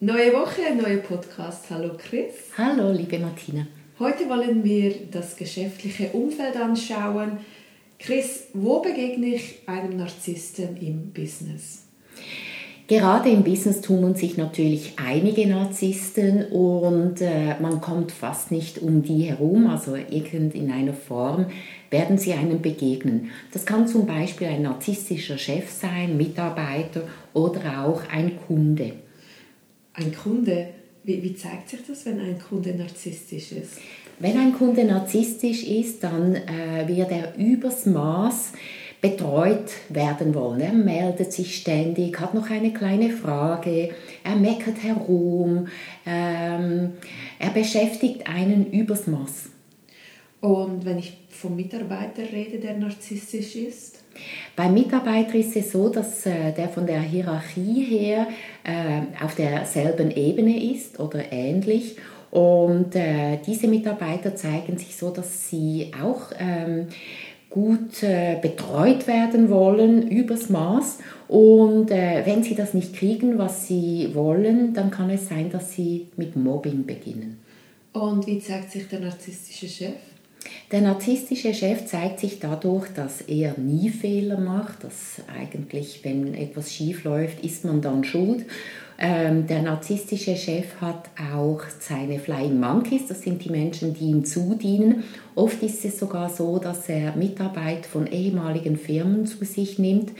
Neue Woche, neuer Podcast. Hallo Chris. Hallo, liebe Martina. Heute wollen wir das geschäftliche Umfeld anschauen. Chris, wo begegne ich einem Narzissten im Business? Gerade im Business tummeln sich natürlich einige Narzissten und äh, man kommt fast nicht um die herum, also irgend in einer Form werden sie einem begegnen. Das kann zum Beispiel ein narzisstischer Chef sein, Mitarbeiter oder auch ein Kunde ein Kunde, wie, wie zeigt sich das, wenn ein Kunde narzisstisch ist? Wenn ein Kunde narzisstisch ist, dann äh, wird er übers Maß betreut werden wollen. Er meldet sich ständig, hat noch eine kleine Frage, er meckert herum, ähm, er beschäftigt einen übers Maß. Und wenn ich vom Mitarbeiter rede, der narzisstisch ist? Beim Mitarbeiter ist es so, dass äh, der von der Hierarchie her äh, auf derselben Ebene ist oder ähnlich. Und äh, diese Mitarbeiter zeigen sich so, dass sie auch ähm, gut betreut werden wollen, übers Maß. Und wenn sie das nicht kriegen, was sie wollen, dann kann es sein, dass sie mit Mobbing beginnen. Und wie zeigt sich der narzisstische Chef? Der narzisstische Chef zeigt sich dadurch, dass er nie Fehler macht, dass eigentlich, wenn etwas schief läuft, ist man dann schuld. Ähm, der narzisstische Chef hat auch seine Flying Monkeys, das sind die Menschen, die ihm zudienen. Oft ist es sogar so, dass er Mitarbeit von ehemaligen Firmen zu sich nimmt,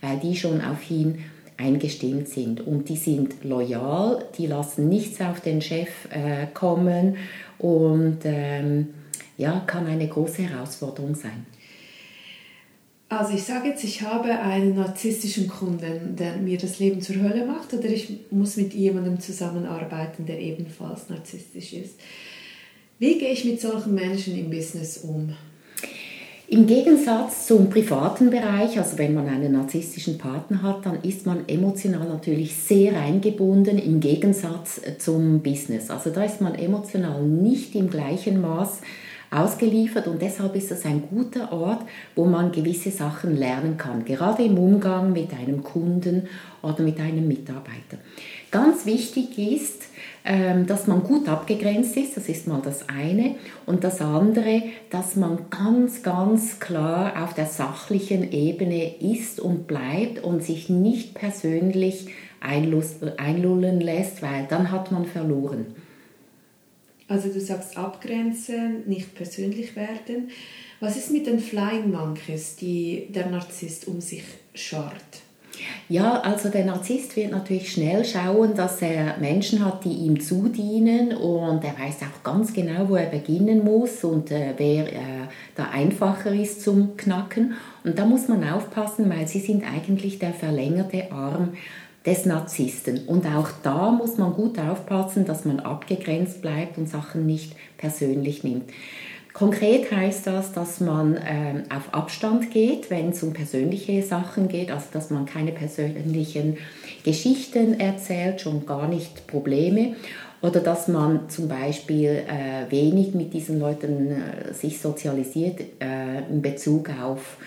weil die schon auf ihn eingestimmt sind. Und die sind loyal, die lassen nichts auf den Chef äh, kommen und ähm, ja, kann eine große Herausforderung sein. Also ich sage jetzt, ich habe einen narzisstischen Kunden, der mir das Leben zur Hölle macht, oder ich muss mit jemandem zusammenarbeiten, der ebenfalls narzisstisch ist. Wie gehe ich mit solchen Menschen im Business um? Im Gegensatz zum privaten Bereich, also wenn man einen narzisstischen Partner hat, dann ist man emotional natürlich sehr eingebunden im Gegensatz zum Business. Also da ist man emotional nicht im gleichen Maß ausgeliefert und deshalb ist es ein guter Ort, wo man gewisse Sachen lernen kann, gerade im Umgang mit einem Kunden oder mit einem Mitarbeiter. Ganz wichtig ist, ähm, dass man gut abgegrenzt ist, das ist mal das eine. Und das andere, dass man ganz, ganz klar auf der sachlichen Ebene ist und bleibt und sich nicht persönlich einlullen lässt, weil dann hat man verloren. Also du sagst abgrenzen, nicht persönlich werden. Was ist mit den Flying Monkeys, die der Narzisst um sich schart? Ja, also der Narzisst wird natürlich schnell schauen, dass er Menschen hat, die ihm zudienen und er weiß auch ganz genau, wo er beginnen muss und äh, wer äh, da einfacher ist zum Knacken. Und da muss man aufpassen, weil sie sind eigentlich der verlängerte Arm des Narzissten. Und auch da muss man gut aufpassen, dass man abgegrenzt bleibt und Sachen nicht persönlich nimmt. Konkret heißt das, dass man ähm, auf Abstand geht, wenn es um persönliche Sachen geht, also dass man keine persönlichen Geschichten erzählt, schon gar nicht Probleme. Oder dass man zum Beispiel äh, wenig mit diesen Leuten äh, sich sozialisiert äh, in Bezug auf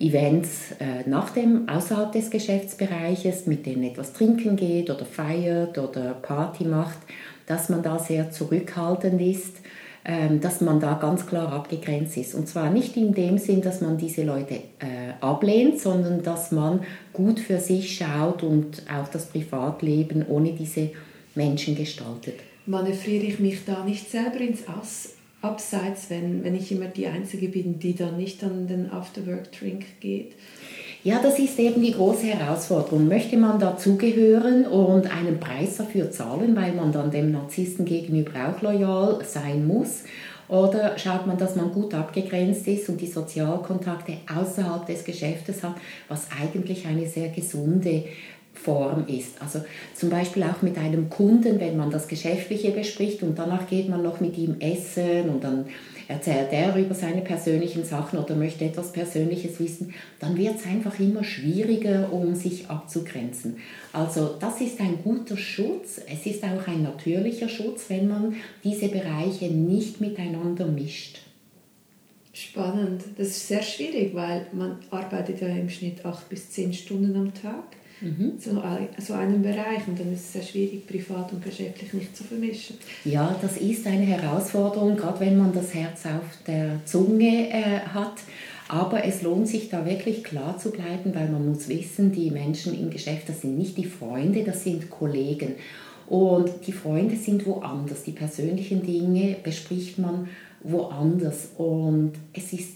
Events äh, nach dem, außerhalb des Geschäftsbereiches, mit denen etwas trinken geht oder feiert oder Party macht, dass man da sehr zurückhaltend ist, ähm, dass man da ganz klar abgegrenzt ist. Und zwar nicht in dem Sinn, dass man diese Leute äh, ablehnt, sondern dass man gut für sich schaut und auch das Privatleben ohne diese Menschen gestaltet. Manövriere ich mich da nicht selber ins Ass? Abseits, wenn, wenn ich immer die Einzige bin, die dann nicht an den Afterwork-Drink geht? Ja, das ist eben die große Herausforderung. Möchte man dazugehören und einen Preis dafür zahlen, weil man dann dem Narzissten gegenüber auch loyal sein muss? Oder schaut man, dass man gut abgegrenzt ist und die Sozialkontakte außerhalb des Geschäftes hat, was eigentlich eine sehr gesunde Form ist. Also zum Beispiel auch mit einem Kunden, wenn man das Geschäftliche bespricht und danach geht man noch mit ihm essen und dann erzählt er über seine persönlichen Sachen oder möchte etwas Persönliches wissen, dann wird es einfach immer schwieriger, um sich abzugrenzen. Also das ist ein guter Schutz. Es ist auch ein natürlicher Schutz, wenn man diese Bereiche nicht miteinander mischt. Spannend. Das ist sehr schwierig, weil man arbeitet ja im Schnitt acht bis zehn Stunden am Tag mhm. so, so einem Bereich und dann ist es sehr schwierig, privat und geschäftlich nicht zu vermischen. Ja, das ist eine Herausforderung, gerade wenn man das Herz auf der Zunge äh, hat. Aber es lohnt sich da wirklich klar zu bleiben, weil man muss wissen, die Menschen im Geschäft, das sind nicht die Freunde, das sind Kollegen. Und die Freunde sind woanders. Die persönlichen Dinge bespricht man woanders. Und es ist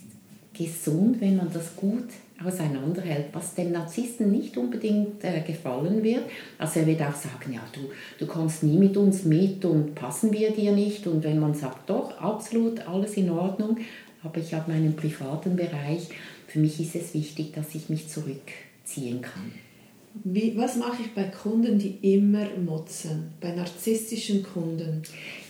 gesund, wenn man das gut auseinanderhält, was dem Narzissten nicht unbedingt äh, gefallen wird. Also er wird auch sagen, ja, du, du kommst nie mit uns mit und passen wir dir nicht. Und wenn man sagt, doch, absolut, alles in Ordnung, aber ich habe meinen privaten Bereich, für mich ist es wichtig, dass ich mich zurückziehen kann. Wie, was mache ich bei Kunden, die immer motzen, bei narzisstischen Kunden?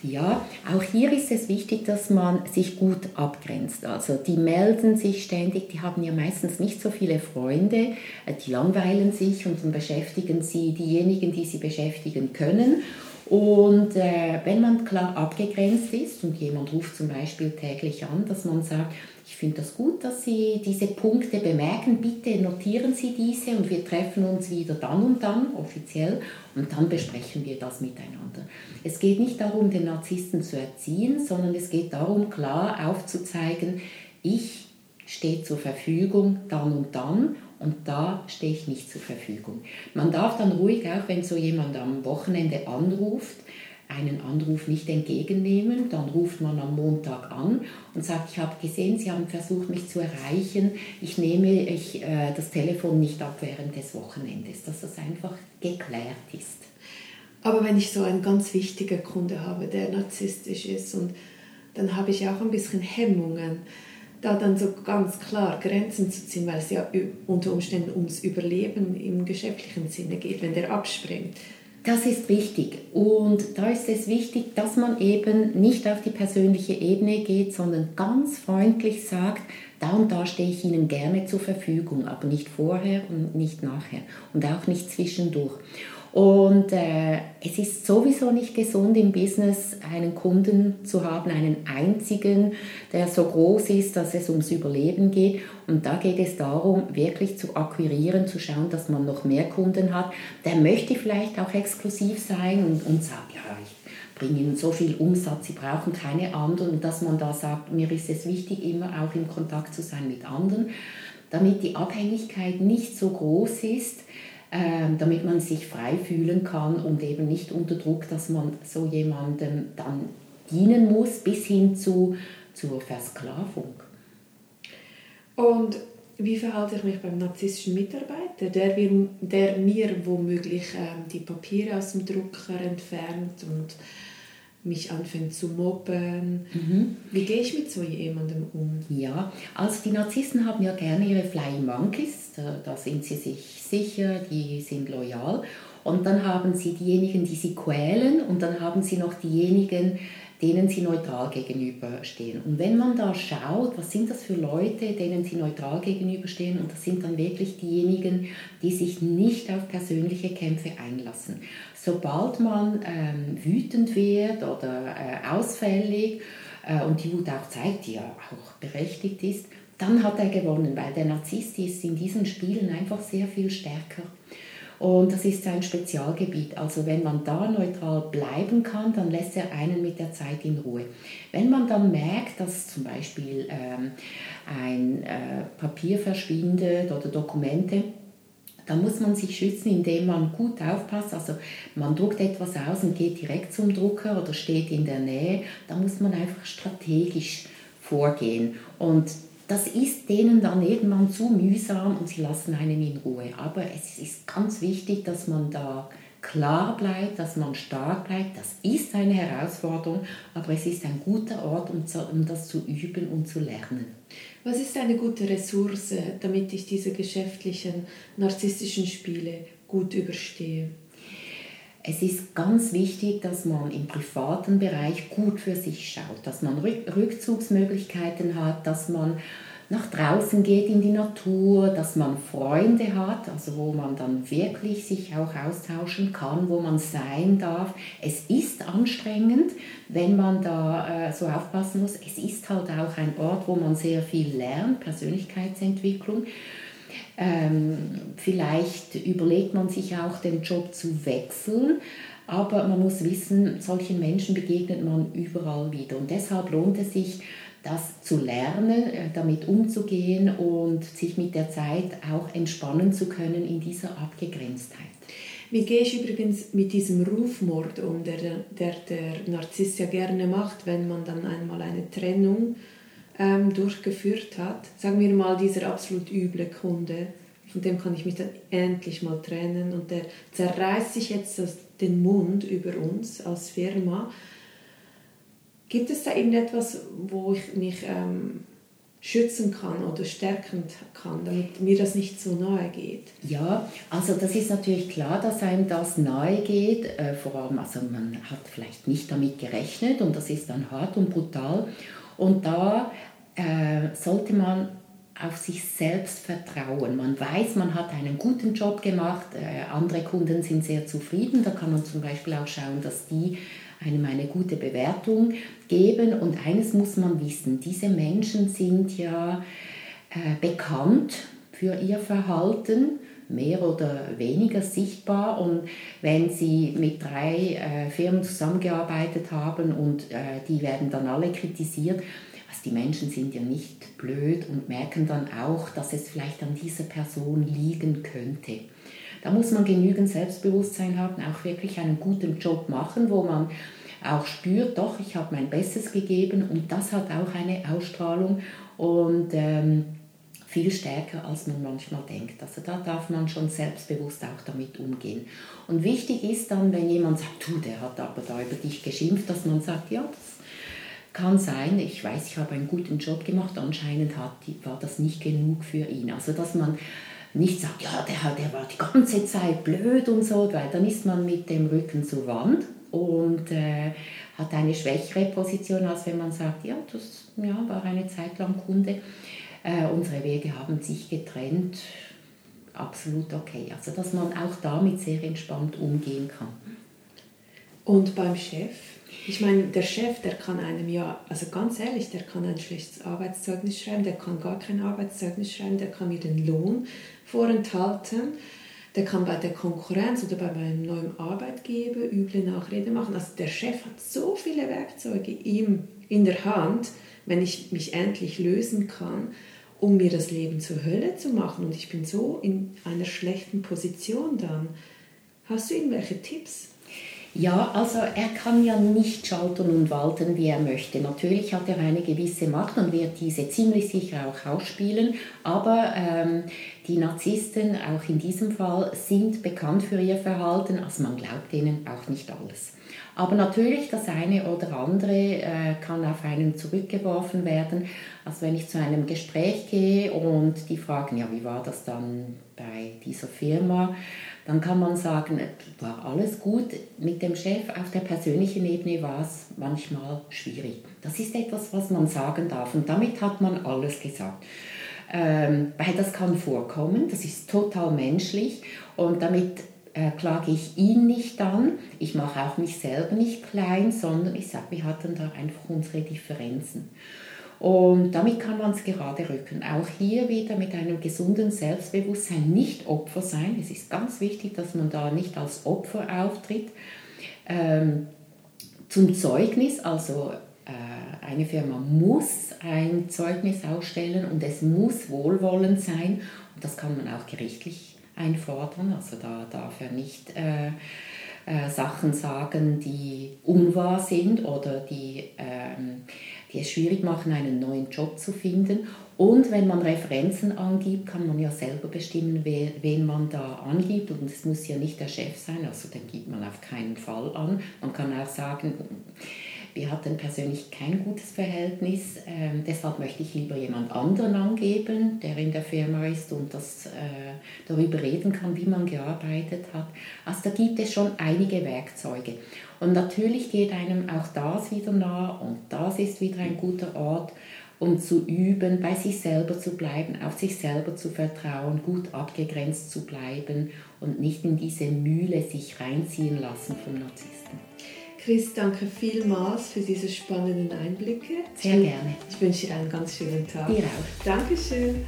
Ja, auch hier ist es wichtig, dass man sich gut abgrenzt. Also die melden sich ständig, die haben ja meistens nicht so viele Freunde, die langweilen sich und dann beschäftigen sie diejenigen, die sie beschäftigen können. Und äh, wenn man klar abgegrenzt ist und jemand ruft zum Beispiel täglich an, dass man sagt, ich finde das gut, dass Sie diese Punkte bemerken. Bitte notieren Sie diese und wir treffen uns wieder dann und dann offiziell und dann besprechen wir das miteinander. Es geht nicht darum, den Narzissten zu erziehen, sondern es geht darum, klar aufzuzeigen, ich stehe zur Verfügung dann und dann und da stehe ich nicht zur Verfügung. Man darf dann ruhig, auch wenn so jemand am Wochenende anruft, einen Anruf nicht entgegennehmen. Dann ruft man am Montag an und sagt, ich habe gesehen, Sie haben versucht, mich zu erreichen. Ich nehme ich, äh, das Telefon nicht ab während des Wochenendes, dass das einfach geklärt ist. Aber wenn ich so einen ganz wichtigen Kunde habe, der narzisstisch ist, und dann habe ich auch ein bisschen Hemmungen, da dann so ganz klar Grenzen zu ziehen, weil es ja unter Umständen ums Überleben im geschäftlichen Sinne geht, wenn der abspringt. Das ist wichtig. Und da ist es wichtig, dass man eben nicht auf die persönliche Ebene geht, sondern ganz freundlich sagt, da und da stehe ich Ihnen gerne zur Verfügung, aber nicht vorher und nicht nachher und auch nicht zwischendurch. Und äh, es ist sowieso nicht gesund im Business, einen Kunden zu haben, einen einzigen, der so groß ist, dass es ums Überleben geht. Und da geht es darum, wirklich zu akquirieren, zu schauen, dass man noch mehr Kunden hat. Der möchte vielleicht auch exklusiv sein und, und sagt, ja, ich bringe Ihnen so viel Umsatz, Sie brauchen keine anderen. Dass man da sagt, mir ist es wichtig, immer auch im Kontakt zu sein mit anderen, damit die Abhängigkeit nicht so groß ist, damit man sich frei fühlen kann und eben nicht unter Druck, dass man so jemandem dann dienen muss, bis hin zu, zur Versklavung. Und wie verhalte ich mich beim narzisstischen Mitarbeiter, der, der mir womöglich ähm, die Papiere aus dem Drucker entfernt und mich anfängt zu mobben. Mhm. Wie gehe ich mit so jemandem um? Ja, also die Narzissten haben ja gerne ihre Flying Monkeys, da, da sind sie sich sicher, die sind loyal. Und dann haben sie diejenigen, die sie quälen und dann haben sie noch diejenigen, denen sie neutral gegenüberstehen. Und wenn man da schaut, was sind das für Leute, denen sie neutral gegenüberstehen, und das sind dann wirklich diejenigen, die sich nicht auf persönliche Kämpfe einlassen. Sobald man ähm, wütend wird oder äh, ausfällig äh, und die Wut auch zeigt, die ja auch berechtigt ist, dann hat er gewonnen, weil der Narzisst ist in diesen Spielen einfach sehr viel stärker. Und das ist sein Spezialgebiet. Also wenn man da neutral bleiben kann, dann lässt er einen mit der Zeit in Ruhe. Wenn man dann merkt, dass zum Beispiel ähm, ein äh, Papier verschwindet oder Dokumente, dann muss man sich schützen, indem man gut aufpasst. Also man druckt etwas aus und geht direkt zum Drucker oder steht in der Nähe. Da muss man einfach strategisch vorgehen. Und das ist denen dann irgendwann zu mühsam und sie lassen einen in Ruhe. Aber es ist ganz wichtig, dass man da klar bleibt, dass man stark bleibt. Das ist eine Herausforderung, aber es ist ein guter Ort, um, das zu üben und zu lernen. Was ist eine gute Ressource, damit ich diese geschäftlichen, narzisstischen Spiele gut überstehe? Es ist ganz wichtig, dass man im privaten Bereich gut für sich schaut, dass man Rückzugsmöglichkeiten hat, dass man nach draußen geht in die Natur, dass man Freunde hat, also wo man dann wirklich sich auch austauschen kann, wo man sein darf. Es ist anstrengend, wenn man da äh, so aufpassen muss. Es ist halt auch ein Ort, wo man sehr viel lernt, Persönlichkeitsentwicklung. Ähm, vielleicht überlegt man sich auch, den Job zu wechseln. Aber man muss wissen, solchen Menschen begegnet man überall wieder. Und deshalb lohnt es sich, das zu lernen, äh, damit umzugehen und sich mit der Zeit auch entspannen zu können in dieser Abgegrenztheit. Wie gehe ich übrigens mit diesem Rufmord um, der der, der Narzisst ja gerne macht, wenn man dann einmal eine Trennung ähm, durchgeführt hat? Sagen wir mal, dieser absolut üble Kunde, von dem kann ich mich dann endlich mal trennen und der zerreißt sich jetzt den Mund über uns als Firma Gibt es da irgendetwas, wo ich mich ähm, schützen kann oder stärken kann, damit mir das nicht so nahe geht? Ja, also das ist natürlich klar, dass einem das nahe geht. Äh, vor allem, also man hat vielleicht nicht damit gerechnet und das ist dann hart und brutal. Und da äh, sollte man auf sich selbst vertrauen. Man weiß, man hat einen guten Job gemacht, äh, andere Kunden sind sehr zufrieden. Da kann man zum Beispiel auch schauen, dass die einem eine gute Bewertung geben. Und eines muss man wissen, diese Menschen sind ja äh, bekannt für ihr Verhalten, mehr oder weniger sichtbar. Und wenn Sie mit drei äh, Firmen zusammengearbeitet haben und äh, die werden dann alle kritisiert, also die Menschen sind ja nicht blöd und merken dann auch, dass es vielleicht an dieser Person liegen könnte. Da muss man genügend Selbstbewusstsein haben, auch wirklich einen guten Job machen, wo man auch spürt, doch, ich habe mein Bestes gegeben und das hat auch eine Ausstrahlung und ähm, viel stärker, als man manchmal denkt. Also da darf man schon selbstbewusst auch damit umgehen. Und wichtig ist dann, wenn jemand sagt, du, der hat aber da über dich geschimpft, dass man sagt, ja, das kann sein, ich weiß, ich habe einen guten Job gemacht, anscheinend hat, war das nicht genug für ihn. Also dass man nicht sagt, ja, der, der war die ganze Zeit blöd und so, weil dann ist man mit dem Rücken zur Wand und äh, hat eine schwächere Position, als wenn man sagt, ja, das ja, war eine Zeit lang Kunde. Äh, unsere Wege haben sich getrennt. Absolut okay. Also, dass man auch damit sehr entspannt umgehen kann. Und beim Chef? Ich meine, der Chef, der kann einem ja, also ganz ehrlich, der kann ein schlechtes Arbeitszeugnis schreiben, der kann gar kein Arbeitszeugnis schreiben, der kann mir den Lohn vorenthalten der kann bei der Konkurrenz oder bei meinem neuen Arbeitgeber üble Nachrede machen. Also der Chef hat so viele Werkzeuge ihm in der Hand, wenn ich mich endlich lösen kann, um mir das Leben zur Hölle zu machen. Und ich bin so in einer schlechten Position dann. Hast du irgendwelche Tipps? Ja, also er kann ja nicht schalten und walten, wie er möchte. Natürlich hat er eine gewisse Macht und wird diese ziemlich sicher auch ausspielen, aber ähm, die Narzissten, auch in diesem Fall, sind bekannt für ihr Verhalten, also man glaubt ihnen auch nicht alles. Aber natürlich, das eine oder andere äh, kann auf einen zurückgeworfen werden. Also wenn ich zu einem Gespräch gehe und die fragen, ja, wie war das dann bei dieser Firma? Dann kann man sagen, war alles gut. Mit dem Chef auf der persönlichen Ebene war es manchmal schwierig. Das ist etwas, was man sagen darf und damit hat man alles gesagt. Ähm, weil das kann vorkommen, das ist total menschlich und damit äh, klage ich ihn nicht an, ich mache auch mich selber nicht klein, sondern ich sage, wir hatten da einfach unsere Differenzen. Und damit kann man es gerade rücken. Auch hier wieder mit einem gesunden Selbstbewusstsein nicht Opfer sein. Es ist ganz wichtig, dass man da nicht als Opfer auftritt. Ähm, zum Zeugnis, also äh, eine Firma muss ein Zeugnis ausstellen und es muss wohlwollend sein. Und das kann man auch gerichtlich einfordern. Also da darf er nicht äh, äh, Sachen sagen, die unwahr sind oder die ähm, die es schwierig machen, einen neuen Job zu finden. Und wenn man Referenzen angibt, kann man ja selber bestimmen, wen man da angibt. Und es muss ja nicht der Chef sein, also den gibt man auf keinen Fall an. Man kann auch sagen, Wir hatten persönlich kein gutes Verhältnis, ähm, deshalb möchte ich lieber jemand anderen angeben, der in der Firma ist und das äh, darüber reden kann, wie man gearbeitet hat. Also da gibt es schon einige Werkzeuge. Und natürlich geht einem auch das wieder nah und das ist wieder ein guter Ort, um zu üben, bei sich selber zu bleiben, auf sich selber zu vertrauen, gut abgegrenzt zu bleiben und nicht in diese Mühle sich reinziehen lassen vom Narzissten. Chris, danke vielmals für diese spannenden Einblicke. Sehr gerne. Ich wünsche dir einen ganz schönen Tag. Dir auch. Dankeschön.